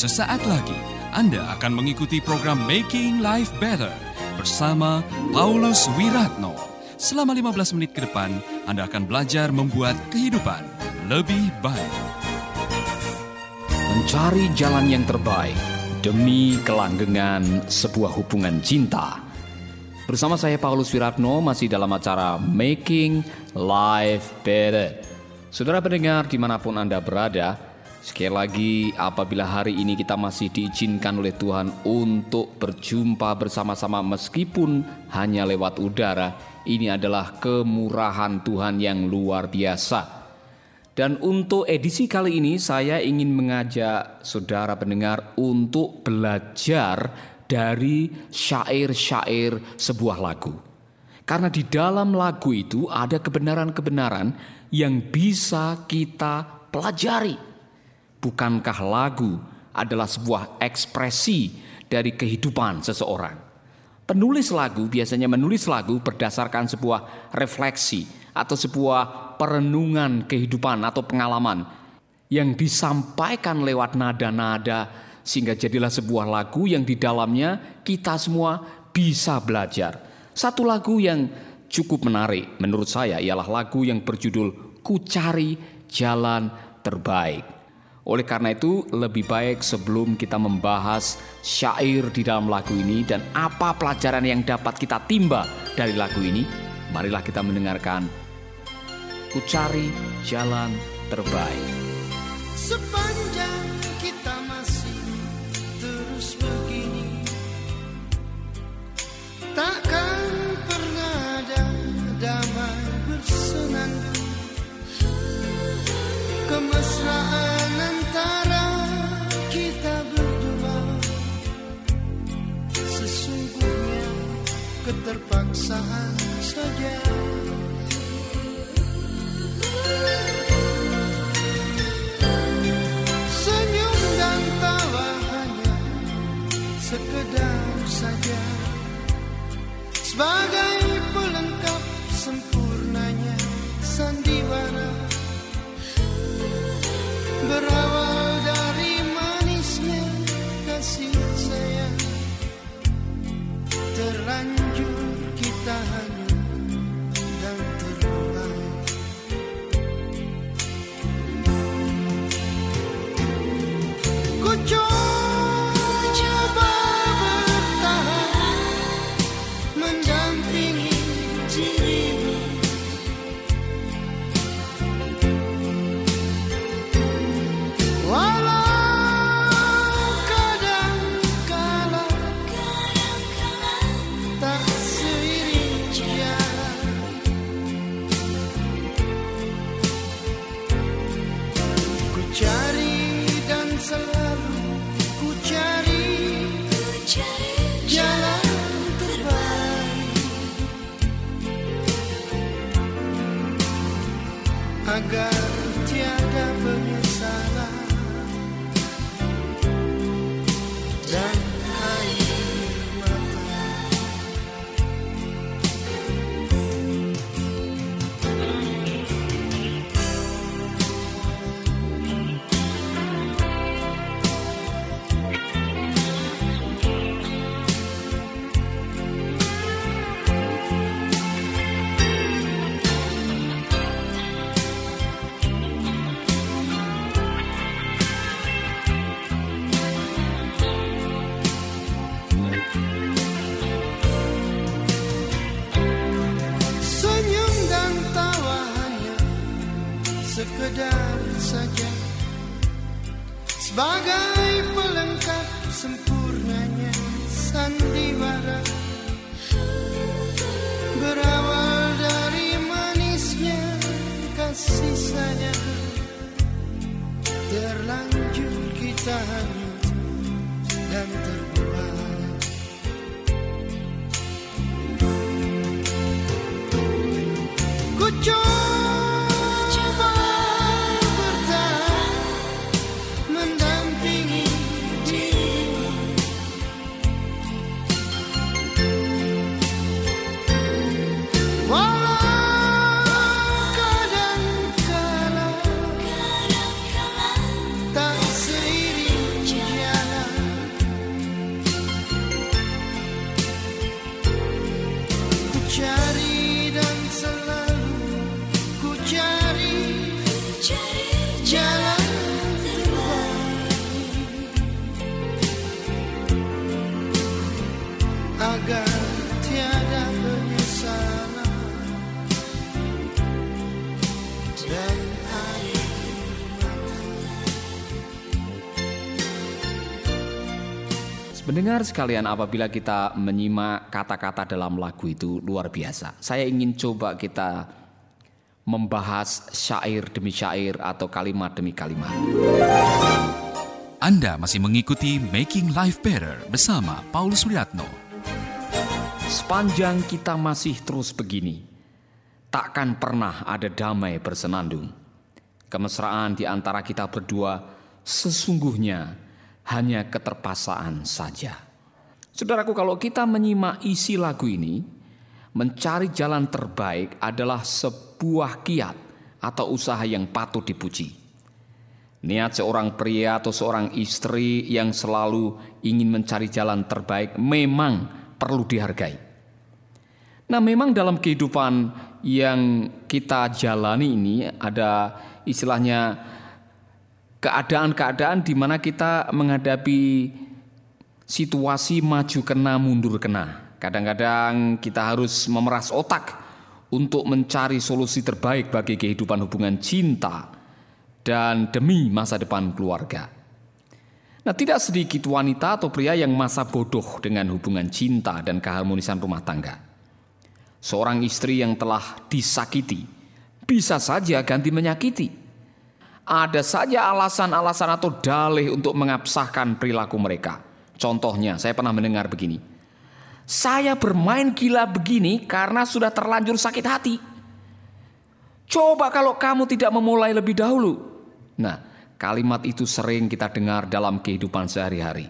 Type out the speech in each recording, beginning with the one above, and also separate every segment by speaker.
Speaker 1: Sesaat lagi Anda akan mengikuti program Making Life Better bersama Paulus Wiratno. Selama 15 menit ke depan, Anda akan belajar membuat kehidupan lebih baik.
Speaker 2: Mencari jalan yang terbaik demi kelanggengan sebuah hubungan cinta. Bersama saya Paulus Wiratno masih dalam acara Making Life Better. Saudara pendengar di mana pun Anda berada, Sekali lagi, apabila hari ini kita masih diizinkan oleh Tuhan untuk berjumpa bersama-sama meskipun hanya lewat udara, ini adalah kemurahan Tuhan yang luar biasa. Dan untuk edisi kali ini saya ingin mengajak saudara pendengar untuk belajar dari syair-syair sebuah lagu. Karena di dalam lagu itu ada kebenaran-kebenaran yang bisa kita pelajari. Bukankah lagu adalah sebuah ekspresi dari kehidupan seseorang? Penulis lagu biasanya menulis lagu berdasarkan sebuah refleksi atau sebuah perenungan kehidupan atau pengalaman yang disampaikan lewat nada-nada sehingga jadilah sebuah lagu yang di dalamnya kita semua bisa belajar. Satu lagu yang cukup menarik menurut saya ialah lagu yang berjudul Ku Cari Jalan Terbaik. Oleh karena itu, lebih baik sebelum kita membahas syair di dalam lagu ini dan apa pelajaran yang dapat kita timba dari lagu ini, marilah kita mendengarkan Ku jalan terbaik.
Speaker 3: Sepanjang keterpaksaan saja. Senyum dan tawa hanya sekedar saja. Sebagai terlanjur lugar. Sebagai pelengkap sempurnanya sandiwara. Berawal dari manisnya kasih sayang. Terlanjur
Speaker 2: kita hanyut dan terbuka. agar sekalian apabila kita menyimak kata-kata dalam lagu itu luar biasa. Saya ingin coba kita membahas syair demi syair atau kalimat demi kalimat.
Speaker 1: Anda masih mengikuti Making Life Better bersama Paulus Wiratno
Speaker 2: Sepanjang kita masih terus begini, takkan pernah ada damai bersenandung. Kemesraan di antara kita berdua sesungguhnya hanya keterpaksaan saja. Saudaraku, kalau kita menyimak isi lagu ini, mencari jalan terbaik adalah sebuah kiat atau usaha yang patut dipuji. Niat seorang pria atau seorang istri yang selalu ingin mencari jalan terbaik memang perlu dihargai. Nah, memang dalam kehidupan yang kita jalani ini ada istilahnya keadaan-keadaan di mana kita menghadapi situasi maju kena mundur kena. Kadang-kadang kita harus memeras otak untuk mencari solusi terbaik bagi kehidupan hubungan cinta dan demi masa depan keluarga. Nah, tidak sedikit wanita atau pria yang masa bodoh dengan hubungan cinta dan keharmonisan rumah tangga. Seorang istri yang telah disakiti bisa saja ganti menyakiti. Ada saja alasan-alasan atau dalih untuk mengabsahkan perilaku mereka. Contohnya, saya pernah mendengar begini. Saya bermain gila begini karena sudah terlanjur sakit hati. Coba kalau kamu tidak memulai lebih dahulu. Nah, Kalimat itu sering kita dengar dalam kehidupan sehari-hari.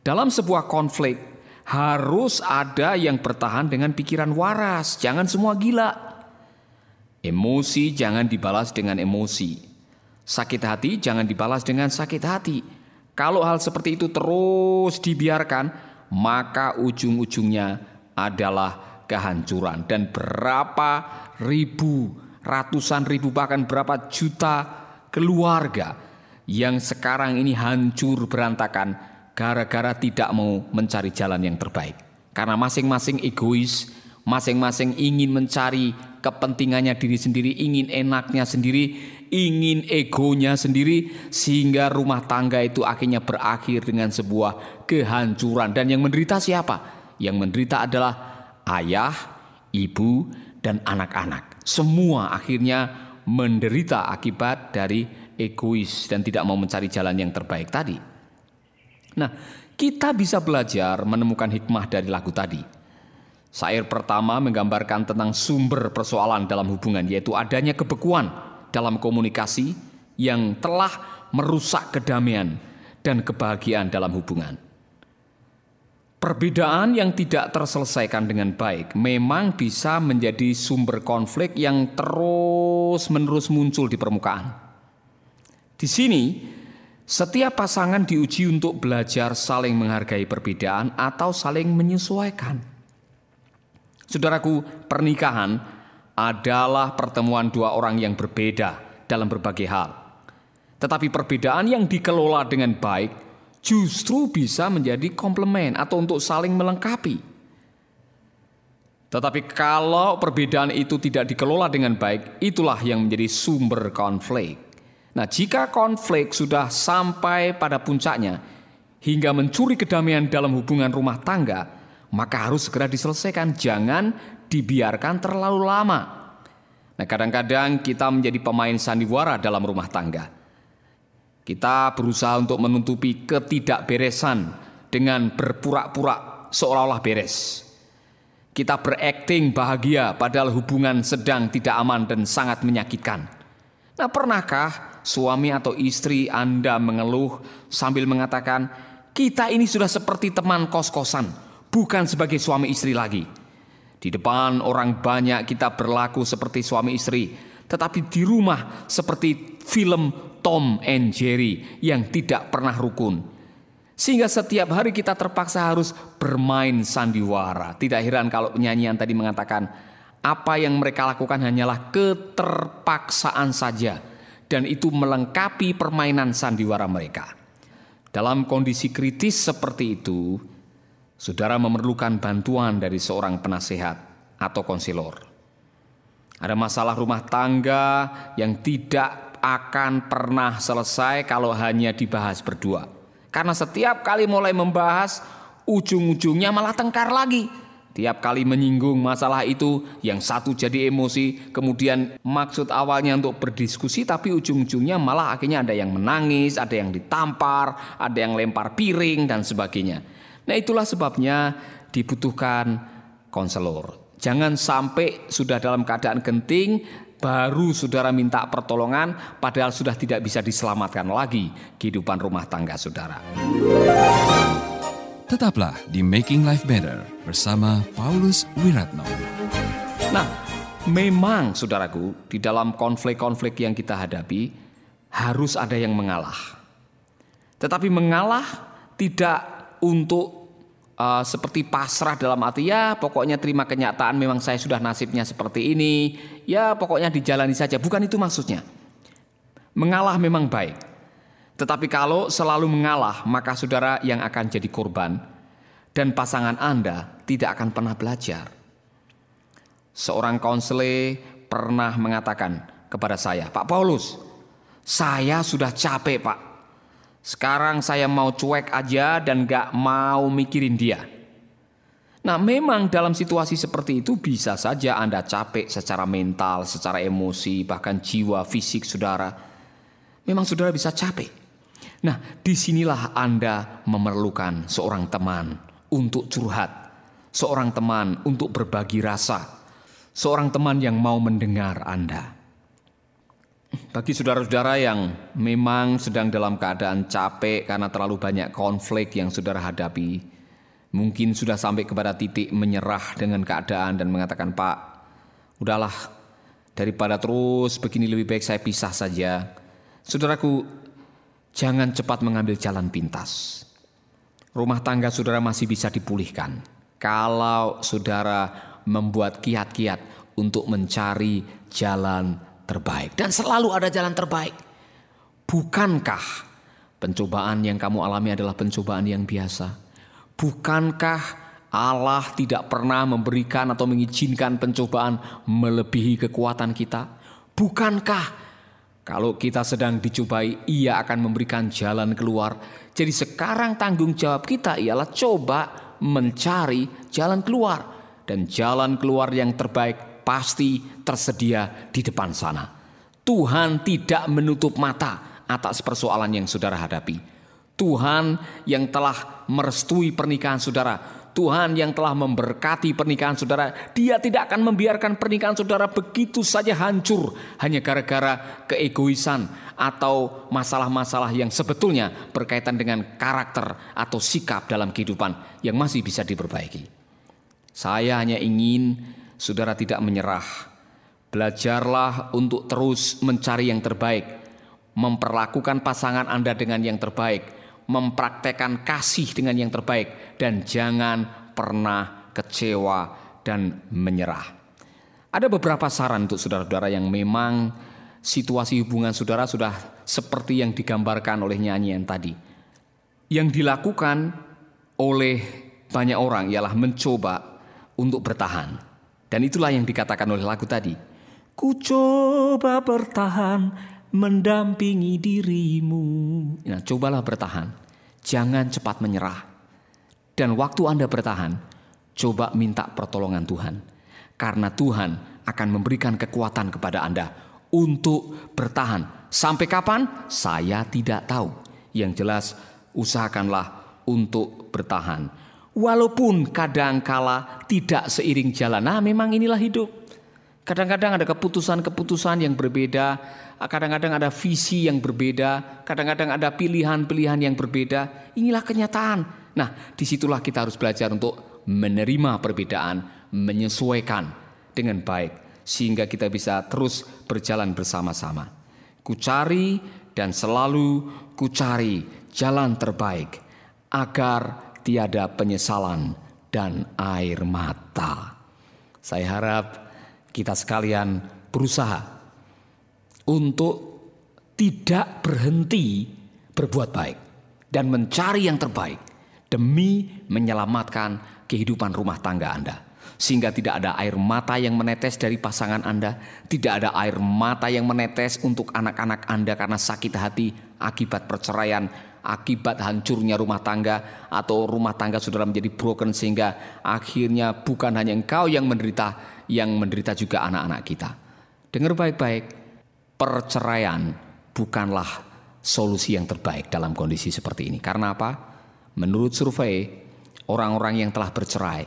Speaker 2: Dalam sebuah konflik, harus ada yang bertahan dengan pikiran waras, jangan semua gila. Emosi jangan dibalas dengan emosi. Sakit hati jangan dibalas dengan sakit hati. Kalau hal seperti itu terus dibiarkan, maka ujung-ujungnya adalah kehancuran. Dan berapa ribu, ratusan ribu, bahkan berapa juta keluarga yang sekarang ini hancur berantakan gara-gara tidak mau mencari jalan yang terbaik. Karena masing-masing egois, masing-masing ingin mencari kepentingannya diri sendiri, ingin enaknya sendiri, ingin egonya sendiri, sehingga rumah tangga itu akhirnya berakhir dengan sebuah kehancuran. Dan yang menderita siapa? Yang menderita adalah ayah, ibu, dan anak-anak. Semua akhirnya menderita akibat dari egois dan tidak mau mencari jalan yang terbaik tadi. Nah, kita bisa belajar menemukan hikmah dari lagu tadi. Sair pertama menggambarkan tentang sumber persoalan dalam hubungan, yaitu adanya kebekuan dalam komunikasi yang telah merusak kedamaian dan kebahagiaan dalam hubungan. Perbedaan yang tidak terselesaikan dengan baik memang bisa menjadi sumber konflik yang terus-menerus muncul di permukaan. Di sini, setiap pasangan diuji untuk belajar saling menghargai perbedaan atau saling menyesuaikan. Saudaraku, pernikahan adalah pertemuan dua orang yang berbeda dalam berbagai hal. Tetapi perbedaan yang dikelola dengan baik justru bisa menjadi komplement atau untuk saling melengkapi. Tetapi kalau perbedaan itu tidak dikelola dengan baik, itulah yang menjadi sumber konflik. Nah, jika konflik sudah sampai pada puncaknya hingga mencuri kedamaian dalam hubungan rumah tangga, maka harus segera diselesaikan, jangan dibiarkan terlalu lama. Nah, kadang-kadang kita menjadi pemain sandiwara dalam rumah tangga. Kita berusaha untuk menutupi ketidakberesan dengan berpura-pura seolah-olah beres. Kita berakting bahagia padahal hubungan sedang tidak aman dan sangat menyakitkan. Nah, pernahkah suami atau istri Anda mengeluh sambil mengatakan, "Kita ini sudah seperti teman kos-kosan, bukan sebagai suami istri lagi." Di depan orang banyak kita berlaku seperti suami istri, tetapi di rumah seperti film Tom and Jerry yang tidak pernah rukun. Sehingga setiap hari kita terpaksa harus bermain sandiwara. Tidak heran kalau penyanyian tadi mengatakan apa yang mereka lakukan hanyalah keterpaksaan saja dan itu melengkapi permainan sandiwara mereka. Dalam kondisi kritis seperti itu, saudara memerlukan bantuan dari seorang penasehat atau konselor. Ada masalah rumah tangga yang tidak akan pernah selesai kalau hanya dibahas berdua. Karena setiap kali mulai membahas, ujung-ujungnya malah tengkar lagi. Tiap kali menyinggung masalah itu, yang satu jadi emosi, kemudian maksud awalnya untuk berdiskusi, tapi ujung-ujungnya malah akhirnya ada yang menangis, ada yang ditampar, ada yang lempar piring, dan sebagainya. Nah itulah sebabnya dibutuhkan konselor. Jangan sampai sudah dalam keadaan genting, baru saudara minta pertolongan, padahal sudah tidak bisa diselamatkan lagi kehidupan rumah tangga saudara.
Speaker 1: Tetaplah di Making Life Better bersama Paulus Wiratno.
Speaker 2: Nah, memang saudaraku, di dalam konflik-konflik yang kita hadapi harus ada yang mengalah. Tetapi mengalah tidak untuk uh, seperti pasrah dalam arti ya pokoknya terima kenyataan memang saya sudah nasibnya seperti ini, ya pokoknya dijalani saja. Bukan itu maksudnya. Mengalah memang baik. Tetapi kalau selalu mengalah, maka saudara yang akan jadi korban dan pasangan Anda tidak akan pernah belajar. Seorang konsele pernah mengatakan kepada saya, Pak Paulus, saya sudah capek Pak. Sekarang saya mau cuek aja dan gak mau mikirin dia. Nah memang dalam situasi seperti itu bisa saja Anda capek secara mental, secara emosi, bahkan jiwa, fisik saudara. Memang saudara bisa capek. Nah, di sinilah Anda memerlukan seorang teman untuk curhat, seorang teman untuk berbagi rasa, seorang teman yang mau mendengar Anda. Bagi saudara-saudara yang memang sedang dalam keadaan capek karena terlalu banyak konflik yang saudara hadapi, mungkin sudah sampai kepada titik menyerah dengan keadaan dan mengatakan, "Pak, udahlah, daripada terus begini lebih baik saya pisah saja." Saudaraku, Jangan cepat mengambil jalan pintas. Rumah tangga saudara masih bisa dipulihkan. Kalau saudara membuat kiat-kiat untuk mencari jalan terbaik. Dan selalu ada jalan terbaik. Bukankah pencobaan yang kamu alami adalah pencobaan yang biasa? Bukankah Allah tidak pernah memberikan atau mengizinkan pencobaan melebihi kekuatan kita? Bukankah kalau kita sedang dicobai, ia akan memberikan jalan keluar. Jadi sekarang tanggung jawab kita ialah coba mencari jalan keluar. Dan jalan keluar yang terbaik pasti tersedia di depan sana. Tuhan tidak menutup mata atas persoalan yang saudara hadapi. Tuhan yang telah merestui pernikahan saudara Tuhan yang telah memberkati pernikahan saudara, Dia tidak akan membiarkan pernikahan saudara begitu saja hancur hanya gara-gara keegoisan atau masalah-masalah yang sebetulnya berkaitan dengan karakter atau sikap dalam kehidupan yang masih bisa diperbaiki. Saya hanya ingin saudara tidak menyerah. Belajarlah untuk terus mencari yang terbaik, memperlakukan pasangan Anda dengan yang terbaik mempraktekkan kasih dengan yang terbaik dan jangan pernah kecewa dan menyerah. Ada beberapa saran untuk saudara-saudara yang memang situasi hubungan saudara sudah seperti yang digambarkan oleh nyanyian tadi. Yang dilakukan oleh banyak orang ialah mencoba untuk bertahan. Dan itulah yang dikatakan oleh lagu tadi. Ku coba bertahan mendampingi dirimu. Nah, cobalah bertahan. Jangan cepat menyerah. Dan waktu Anda bertahan, coba minta pertolongan Tuhan. Karena Tuhan akan memberikan kekuatan kepada Anda untuk bertahan. Sampai kapan? Saya tidak tahu. Yang jelas, usahakanlah untuk bertahan. Walaupun kadangkala tidak seiring jalan. Nah, memang inilah hidup. Kadang-kadang ada keputusan-keputusan yang berbeda, kadang-kadang ada visi yang berbeda, kadang-kadang ada pilihan-pilihan yang berbeda. Inilah kenyataan. Nah, di situlah kita harus belajar untuk menerima perbedaan, menyesuaikan dengan baik, sehingga kita bisa terus berjalan bersama-sama. Kucari dan selalu kucari jalan terbaik agar tiada penyesalan dan air mata. Saya harap kita sekalian berusaha untuk tidak berhenti berbuat baik dan mencari yang terbaik demi menyelamatkan kehidupan rumah tangga Anda. Sehingga tidak ada air mata yang menetes dari pasangan Anda, tidak ada air mata yang menetes untuk anak-anak Anda karena sakit hati akibat perceraian akibat hancurnya rumah tangga atau rumah tangga saudara menjadi broken sehingga akhirnya bukan hanya engkau yang menderita, yang menderita juga anak-anak kita. Dengar baik-baik, perceraian bukanlah solusi yang terbaik dalam kondisi seperti ini. Karena apa? Menurut survei, orang-orang yang telah bercerai,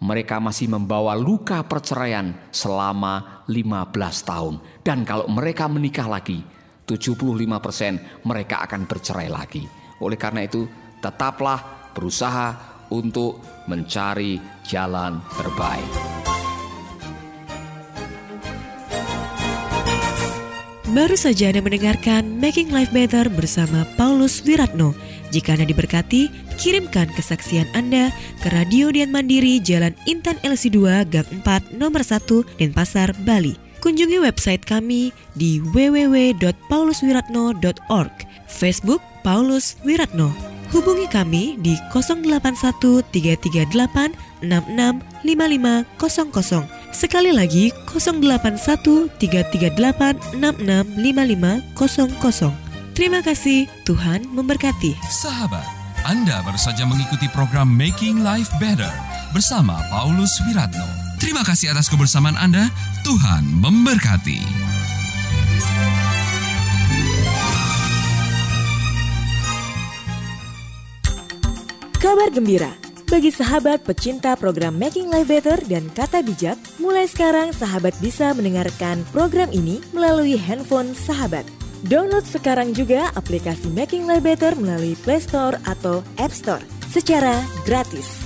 Speaker 2: mereka masih membawa luka perceraian selama 15 tahun. Dan kalau mereka menikah lagi, 75% mereka akan bercerai lagi. Oleh karena itu, tetaplah berusaha untuk mencari jalan terbaik.
Speaker 4: Baru saja Anda mendengarkan Making Life Better bersama Paulus Wiratno. Jika Anda diberkati, kirimkan kesaksian Anda ke Radio Dian Mandiri Jalan Intan LC2 Gang 4 Nomor 1 Denpasar, Bali. Kunjungi website kami di www.pauluswiratno.org, Facebook Paulus Wiratno. Hubungi kami di 081 338 665500. Sekali lagi 081 338 665500. Terima kasih, Tuhan memberkati.
Speaker 1: Sahabat, Anda baru saja mengikuti program Making Life Better bersama Paulus Wiratno. Terima kasih atas kebersamaan Anda. Tuhan memberkati.
Speaker 5: Kabar gembira bagi sahabat pecinta program Making Life Better dan Kata Bijak, mulai sekarang sahabat bisa mendengarkan program ini melalui handphone sahabat. Download sekarang juga aplikasi Making Life Better melalui Play Store atau App Store secara gratis.